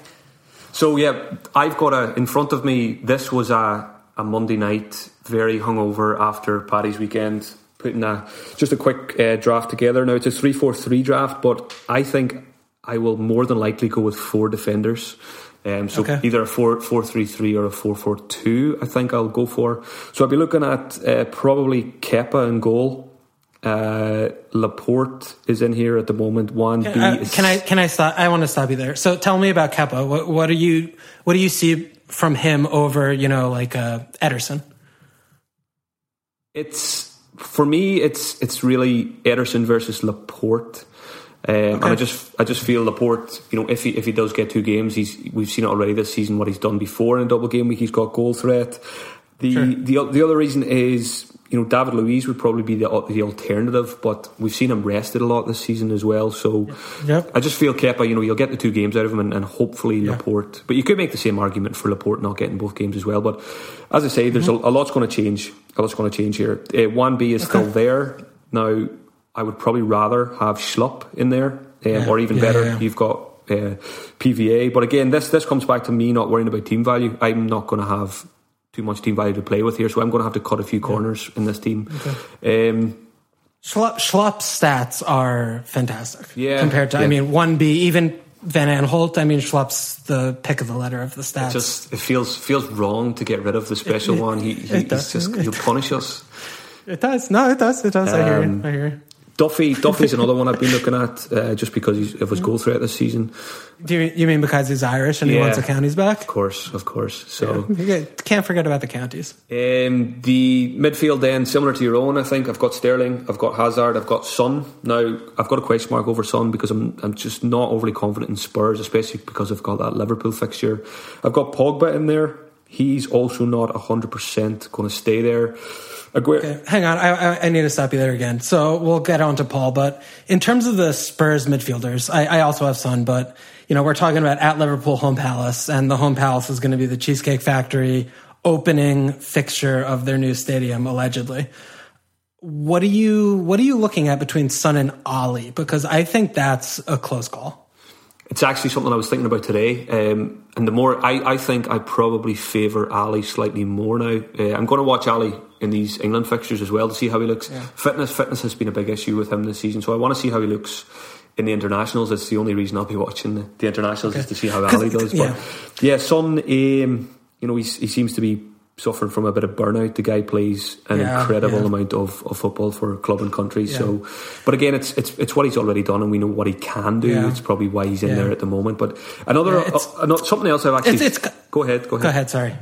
So yeah, I've got a in front of me. This was a a Monday night, very hungover after Paddy's weekend putting a just a quick uh, draft together. Now it's a three four three draft, but I think I will more than likely go with four defenders. Um, so okay. either a four four three three or a four four two. I think I'll go for. So I'll be looking at uh, probably Kepa in goal. Uh, Laporte is in here at the moment. One can, uh, can I can I stop? I want to stop you there. So tell me about Kepa. What, what do you what do you see from him over you know like uh, Ederson? It's for me, it's it's really Ederson versus Laporte. Um, okay. And I just I just feel Laporte, you know, if he if he does get two games, he's we've seen it already this season what he's done before in a double game week. He's got goal threat. The sure. the the other reason is you know David Luiz would probably be the the alternative, but we've seen him rested a lot this season as well. So yep. I just feel Kepa, you know, you'll get the two games out of him, and, and hopefully yeah. Laporte. But you could make the same argument for Laporte not getting both games as well. But as I say, there's mm-hmm. a, a, lot's going to change. A lot's going to change here. Uh, One B is okay. still there now. I would probably rather have Schlupp in there, um, yeah. or even yeah, better, you've got uh, PVA. But again, this this comes back to me not worrying about team value. I'm not going to have too much team value to play with here, so I'm going to have to cut a few corners yeah. in this team. Okay. Um, Schlupp, stats are fantastic. Yeah. Compared to, yeah. I mean, 1B, even Van Aanholt, I mean, Schlupp's the pick of the litter of the stats. It just it feels feels wrong to get rid of the special It- one. He, he he's does. just he'll punish us. It does. No, it does. It does. I hear Um, you. I hear you. Duffy Duffy's another one I've been looking at uh, just because he's, of his goal threat this season. Do you, you mean because he's Irish and he wants the counties back? Of course, of course. So get- can't forget about the counties. um, the midfield then similar to your own. I think I've got Sterling, I've got Hazard, I've got Son. Now I've got a question mark over Son because I'm I'm just not overly confident in Spurs, especially because I've got that Liverpool fixture. I've got Pogba in there. He's also not hundred percent going to stay there. Aguero, Okay, hang on. I, I, I need to stop you there again. So we'll get on to Paul. But in terms of the Spurs midfielders, I, I also have Son, but you know we're talking about at Liverpool home palace, and the home palace is going to be the Cheesecake Factory opening fixture of their new stadium, allegedly. What are you What are you looking at between Son and Alli? Because I think that's a close call. It's actually something I was thinking about today. Um, and the more I, I think I probably favour Alli slightly more now. Uh, I'm going to watch Alli in these England fixtures as well to see how he looks. Fitness fitness has been a big issue with him this season, so I want to see how he looks in the internationals. It's the only reason I'll be watching the, the internationals is to see how Alli does. yeah. But yeah, Son, um, you know, he's, he seems to be suffering from a bit of burnout. The guy plays an Yeah, incredible yeah. amount of, of football for club and country. Yeah. So, but again, it's it's it's what he's already done, and we know what he can do. Yeah. It's probably why he's in Yeah. there at the moment. But another, Yeah, uh, another something else I've actually. It's- it's- go ahead. Go ahead. Go ahead. Sorry.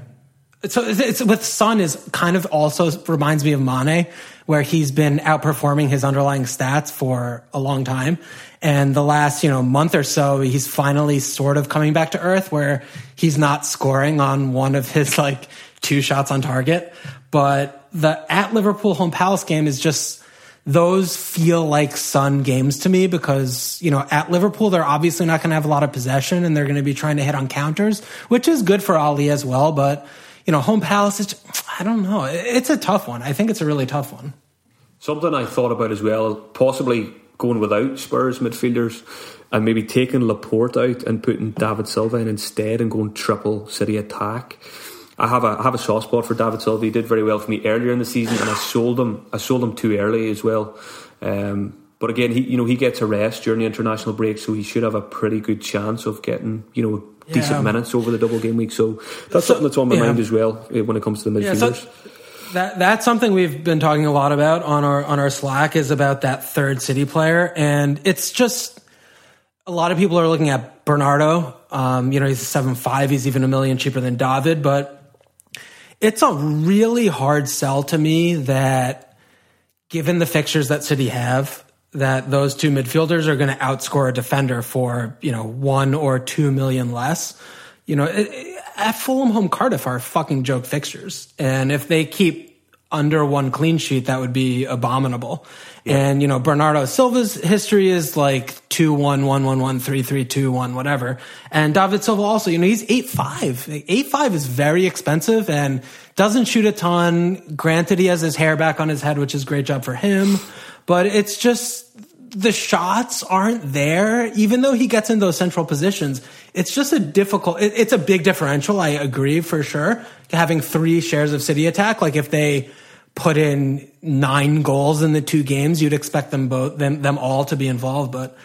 So it's, with Son is kind of also reminds me of Mane, where he's been outperforming his underlying stats for a long time, and the last you know month or so, he's finally sort of coming back to earth, where he's not scoring on one of his like two shots on target, but the at Liverpool home Palace game is just those feel like Son games to me because, you know, at Liverpool, they're obviously not going to have a lot of possession and they're going to be trying to hit on counters, which is good for Alli as well. But, you know, home palace, I don't know. It's a tough one. I think it's a really tough one. Something I thought about as well, possibly going without Spurs midfielders and maybe taking Laporte out and putting David Silva in instead and going triple City attack. I have a I have a soft spot for David Silva. He did very well for me earlier in the season, and I sold him. I sold him too early as well. Um, but again, he you know he gets a rest during the international break, so he should have a pretty good chance of getting you know decent Yeah. minutes over the double game week. So that's So- something that's on my yeah. mind as well eh, when it comes to the Yeah, midfielders. so that that's something we've been talking a lot about on our on our Slack is about that third City player, and it's just a lot of people are looking at Bernardo. Um, you know, he's seven five. He's even a million cheaper than David, but it's a really hard sell to me that given the fixtures that City have, that those two midfielders are going to outscore a defender for, you know, one or two million less. You know, it, it- at Fulham home Cardiff are fucking joke fixtures. And if they keep under one clean sheet, that would be abominable. And, you know, Bernardo Silva's history is like 2 1, 1 1 1, 3 3 2 1, whatever. And David Silva also, you know, he's 8 5. 8 5 is very expensive and doesn't shoot a ton. Granted, he has his hair back on his head, which is a great job for him. But it's just the shots aren't there, even though he gets in those central positions. It's just a difficult, it, it's a big differential. I agree for sure. Having three shares of city attack, like if they put in nine goals in the two games, you'd expect them both, them, them all to be involved. But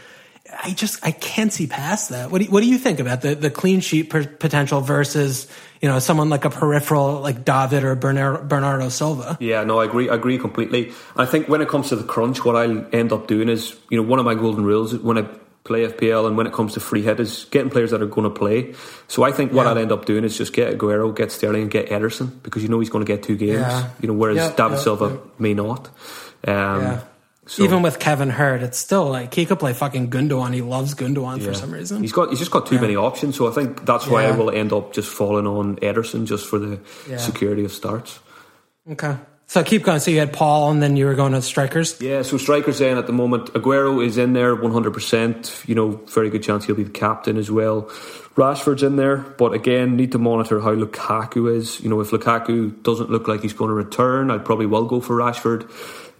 I just, I can't see past that. What do you, what do you think about the, the clean sheet per, potential versus, you know, someone like a peripheral like David or Bernardo, Bernardo Silva? Yeah, no, I agree. I agree completely. I think when it comes to the crunch, what I'll end up doing is, you know, one of my golden rules when I play FPL and when it comes to free hit is getting players that are going to play. So I think what Yeah. I'll end up doing is just get Aguero, get Sterling, and get Ederson because you know he's going to get two games. Yeah. You know, whereas Yep, David yep, Silva yep. may not. Um, Yeah. So- Even with Kevin Hurd, it's still like he could play fucking Gundogan. He loves Gundogan for some reason. He's got he's just got too many options, so I think that's why I will end up just falling on Ederson just for the Yeah. security of starts. okay. So keep going. So you had Paul, and then you were going to strikers. Yeah, so strikers then at the moment, Aguero is in there 100%. You know, very good chance he'll be the captain as well. Rashford's in there, but again, need to monitor how Lukaku is. You know, if Lukaku doesn't look like he's going to return, I probably will go for Rashford.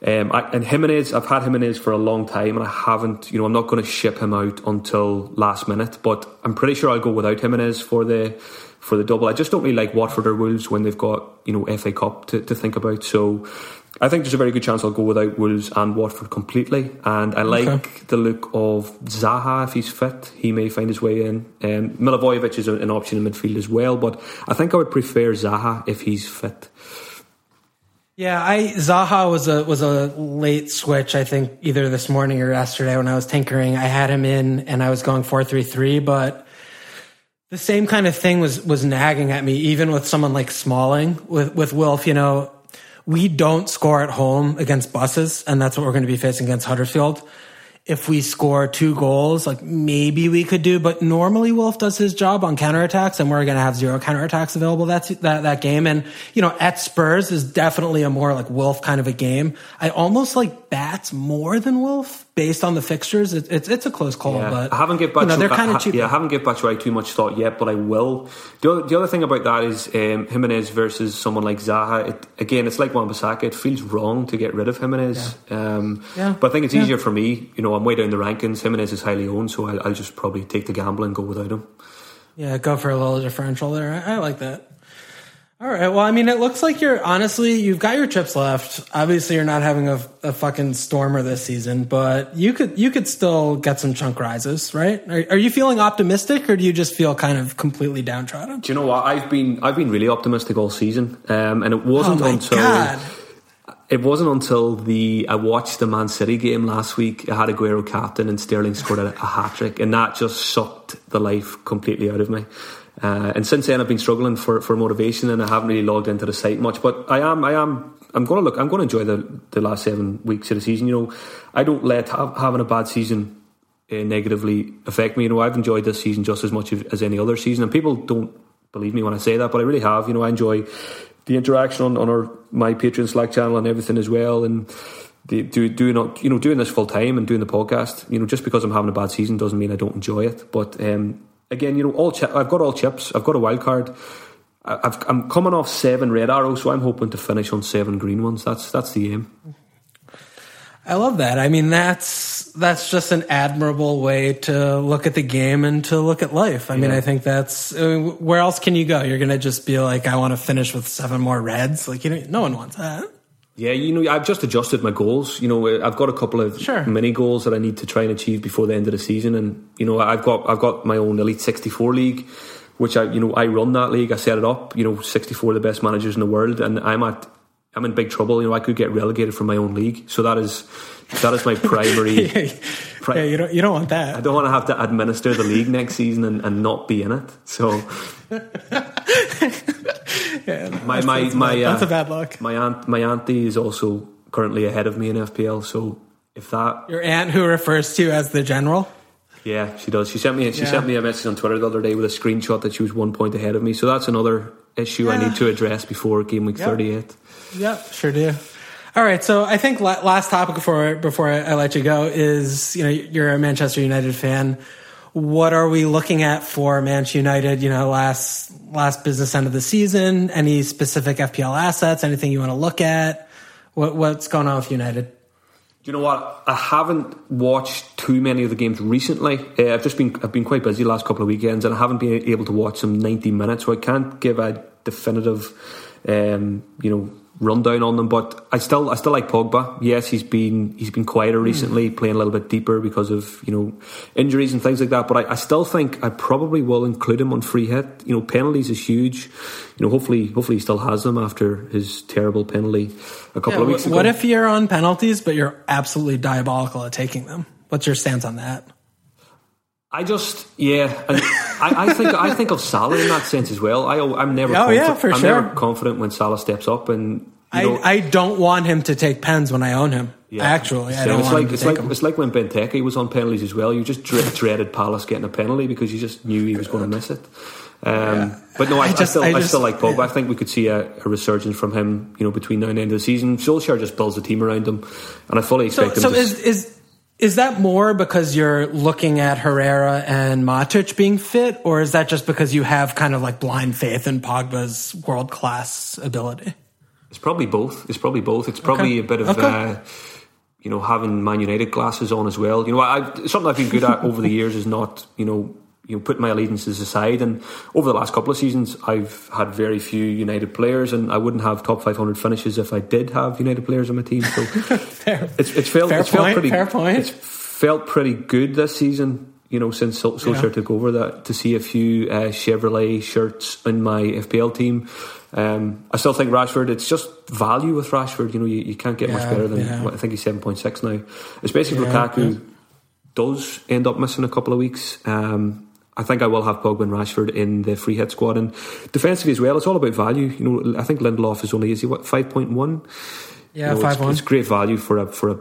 Um, I, and Jimenez, I've had Jimenez for a long time, and I haven't. You know, I'm not going to ship him out until last minute, but I'm pretty sure I'll go without Jimenez for the for the double. I just don't really like Watford or Wolves when they've got you know FA Cup to, to think about. So I think there's a very good chance I'll go without Wolves and Watford completely. And I like okay. the look of Zaha if he's fit. He may find his way in. Um, Milivojevic is an option in midfield as well, but I think I would prefer Zaha if he's fit. Yeah, I Zaha was a was a late switch. I think either this morning or yesterday when I was tinkering, I had him in and I was going four three three, but the same kind of thing was was nagging at me, even with someone like Smalling with with Wilf. You know, we don't score at home against buses, and that's what we're going to be facing against Huddersfield. If we score two goals, like maybe we could do, but normally Wolf does his job on counterattacks, and we're going to have zero counterattacks available that, that that game. And you know, at Spurs is definitely a more like Wolf kind of a game. I almost like bats more than Wolf based on the fixtures, it, it's it's a close call. Yeah. But I haven't given Batshuayi, you know, they're kind of cheap. Yeah, I haven't given Batshuayi too much thought yet, but I will. The other, the other thing about that is um, Jimenez versus someone like Zaha. It, again, it's like Wan-Bissaka. It feels wrong to get rid of Jimenez. Yeah. Um, yeah. But I think it's easier for me. You know, I'm way down the rankings. Jimenez is highly owned, so I'll, I'll just probably take the gamble and go without him. Yeah, go for a little differential there. I, I like that. All right. Well, I mean, it looks like you're honestly you've got your chips left. Obviously, you're not having a, a fucking stormer this season, but you could you could still get some chunk rises, right? Are, are, you feeling optimistic, or do you just feel kind of completely downtrodden? Do you know what? I've been I've been really optimistic all season, um, and it wasn't oh until God. it wasn't until the I watched the Man City game last week. I had Aguero captain, and Sterling scored a, a hat trick, and that just sucked the life completely out of me. Uh, and since then, I've been struggling for, for motivation, and I haven't really logged into the site much. But I am, I am, I'm going to look. I'm going to enjoy the the last seven weeks of the season. You know, I don't let having a bad season uh, negatively affect me. You know, I've enjoyed this season just as much as any other season, and people don't believe me when I say that, but I really have. You know, I enjoy the interaction on, on our my Patreon Slack channel and everything as well, and. The, do, doing you know doing this full time and doing the podcast you know just because I'm having a bad season doesn't mean I don't enjoy it but um, again, you know, all chi- I've got all chips. I've got a wild card. I've, I'm coming off seven red arrows, so I'm hoping to finish on seven green ones. That's that's the aim. I love that. I mean, that's that's just an admirable way to look at the game and to look at life. I yeah. mean, I think that's I mean, where else can you go? You're going to just be like, I want to finish with seven more reds. Like, you know, no one wants that. Yeah, you know, I've just adjusted my goals. You know, uh, I've got a couple of sure. mini goals that I need to try and achieve before the end of the season, and you know, I've got I've got my own Elite 64 league, which I you know I run that league. I set it up. You know, 64 of the best managers in the world, and I'm at I'm in big trouble. You know, I could get relegated from my own league. So that is that is my primary. pri- yeah, you don't you don't want that. I don't want to have to administer the league next season and, and not be in it. So. yeah, my my that's my uh, that's a bad luck. My aunt my auntie is also currently ahead of me in FPL. So if that your aunt who refers to you as the general. Yeah, she does. She sent me she yeah. sent me a message on Twitter the other day with a screenshot that she was one point ahead of me. So that's another issue yeah. I need to address before game week yep. thirty eight. Yeah, sure do. All right, so I think last topic before before I let you go is you know you're a Manchester United fan what are we looking at for Manchester United? You know, last last business end of the season. Any specific FPL assets? Anything you want to look at? What, what's going on with United? Do you know what? I haven't watched too many of the games recently. Uh, I've just been I've been quite busy the last couple of weekends, and I haven't been able to watch some ninety minutes, so I can't give a definitive, um, you know, rundown on them. But I still I still like Pogba. Yes, he's been he's been quieter recently, mm. playing a little bit deeper because of you know injuries and things like that. But I, I, still think I probably will include him on free hit. You know, penalties is huge. You know, hopefully hopefully he still has them after his terrible penalty a couple yeah, of weeks ago. What if you're on penalties but you're absolutely diabolical at taking them? What's your stance on that? I just yeah, I, I, think I think of Salah in that sense as well. I I'm never oh yeah for I'm sure. never confident when Salah steps up, and I know, I don't want him to take pens when I own him. Yeah. Actually, so I don't it's want like it's like it's like when Benteke was on penalties as well. You just dreaded Palace getting a penalty because you just knew he was going to miss it. Um, yeah. But no, I, I, just, I still, I, just, I still like Pogba. Yeah. I think we could see a, a, resurgence from him. You know, between now and the end of the season, Solskjaer just builds a team around him, and I fully expect so, him. So to is, is is that more because you're looking at Herrera and Matic being fit, or is that just because you have kind of like blind faith in Pogba's world class ability? It's probably both. It's probably both. It's probably okay. a bit of, okay. uh, you know, having Man United glasses on as well. You know, I, something I've been good at over the years is not, you know, you know, putting my allegiances aside. And over the last couple of seasons, I've had very few United players, and I wouldn't have top 500 finishes if I did have United players on my team. So fair, it's, it's felt fair it's point, pretty fair point. It's felt pretty good this season. You know, since Sol- Solskjaer yeah. took over, that to see a few uh, Chevrolet shirts in my FPL team. Um, I still think Rashford. It's just value with Rashford. You know, you, you can't get yeah, much better than yeah. what, I think he's seven point six now. Especially yeah, Lukaku does end up missing a couple of weeks. Um, I think I will have Pogba and Rashford in the free hit squad and defensively as well. It's all about value. You know, I think Lindelof is only is he what five point one. Yeah, you know, five one. It's great value for a for a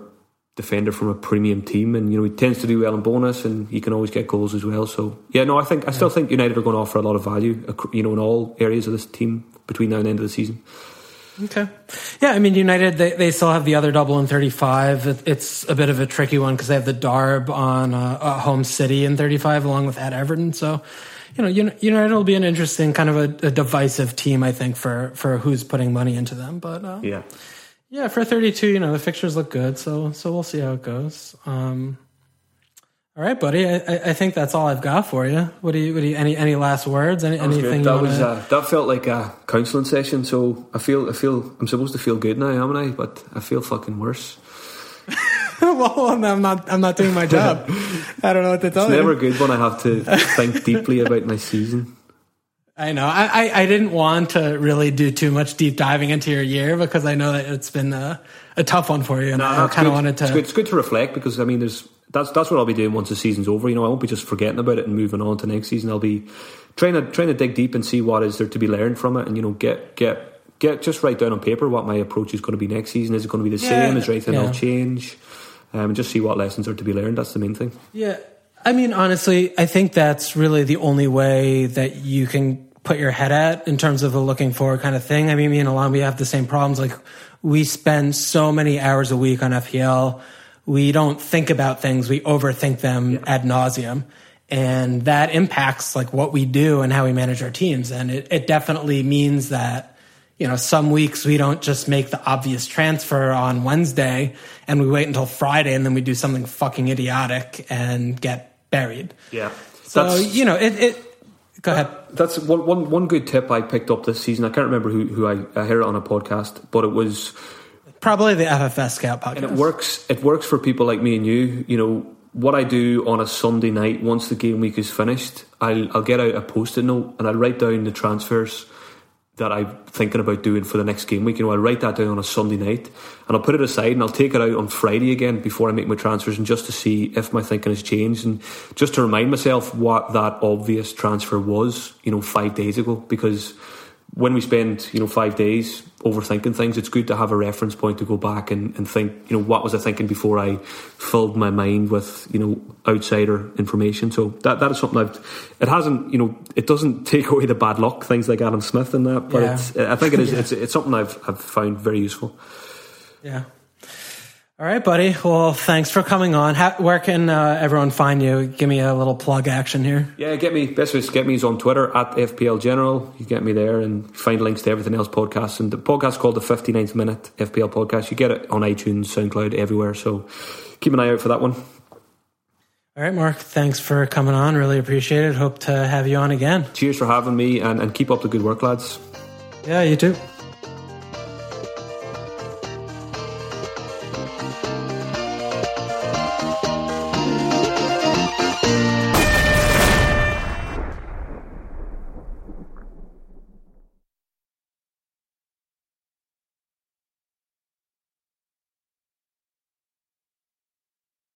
defender from a premium team, and you know he tends to do well in bonus, and he can always get goals as well. So yeah, no, I think I still think United are going to offer a lot of value, you know, in all areas of this team between now and the end of the season. Okay. Yeah, I mean, United, they, they still have the other double in 35. It, it's a bit of a tricky one because they have the Darb on uh, uh, home city in 35 along with at Everton. So, you know, United will be an interesting kind of a, a divisive team, I think, for, for who's putting money into them. But uh, yeah. Yeah, for 32, you know, the fixtures look good. So, so we'll see how it goes. Um, all right, buddy. I, I think that's all I've got for you. What do you? What do you? Any any last words? Any, that anything? That was uh, that felt like a counselling session. So I feel I feel I'm supposed to feel good now, am I? But I feel fucking worse. well, I'm not. I'm not doing my job. I don't know what to tell it's you. It's never good when I have to think deeply about my season. I know. I, I, I, didn't want to really do too much deep diving into your year because I know that it's been a, a tough one for you, and no, I kind of wanted to. It's good, it's good to reflect because I mean, there's that's that's what I'll be doing once the season's over. You know, I won't be just forgetting about it and moving on to next season. I'll be trying to trying to dig deep and see what is there to be learned from it, and you know, get get get just write down on paper what my approach is going to be next season. Is it going to be the yeah, same? Is anything yeah. I'll change? Um, and just see what lessons are to be learned. That's the main thing. Yeah, I mean, honestly, I think that's really the only way that you can put your head at in terms of a looking forward kind of thing. I mean, me and Alon, we have the same problems. Like, we spend so many hours a week on FPL we don't think about things, we overthink them yeah. ad nauseum. And that impacts like what we do and how we manage our teams. And it, it definitely means that, you know, some weeks we don't just make the obvious transfer on Wednesday and we wait until Friday and then we do something fucking idiotic and get buried. Yeah. So, you know, it, it Go ahead. That's one, one, one good tip I picked up this season. I can't remember who, who I, I heard it on a podcast, but it was Probably the FFS Scout podcast. And it works. It works for people like me and you. You know what I do on a Sunday night. Once the game week is finished, I'll, I'll get out a post-it note and I'll write down the transfers that I'm thinking about doing for the next game week. You know, I'll write that down on a Sunday night and I'll put it aside and I'll take it out on Friday again before I make my transfers and just to see if my thinking has changed and just to remind myself what that obvious transfer was, you know, five days ago because when we spend you know five days overthinking things, it's good to have a reference point to go back and, and think you know what was I thinking before I filled my mind with you know outsider information. So that that is something I've. It hasn't you know it doesn't take away the bad luck things like Adam Smith and that, but yeah. it's I think it is yeah. it's it's something I've I've found very useful. Yeah. All right, buddy. Well, thanks for coming on. How, where can uh, everyone find you? Give me a little plug action here. Yeah, get me. Best way to get me is on Twitter at FPL General. You get me there and find links to everything else podcasts. And the podcast called the 59th Minute FPL Podcast. You get it on iTunes, SoundCloud, everywhere. So keep an eye out for that one. All right, Mark. Thanks for coming on. Really appreciate it. Hope to have you on again. Cheers for having me and, and keep up the good work, lads. Yeah, you too.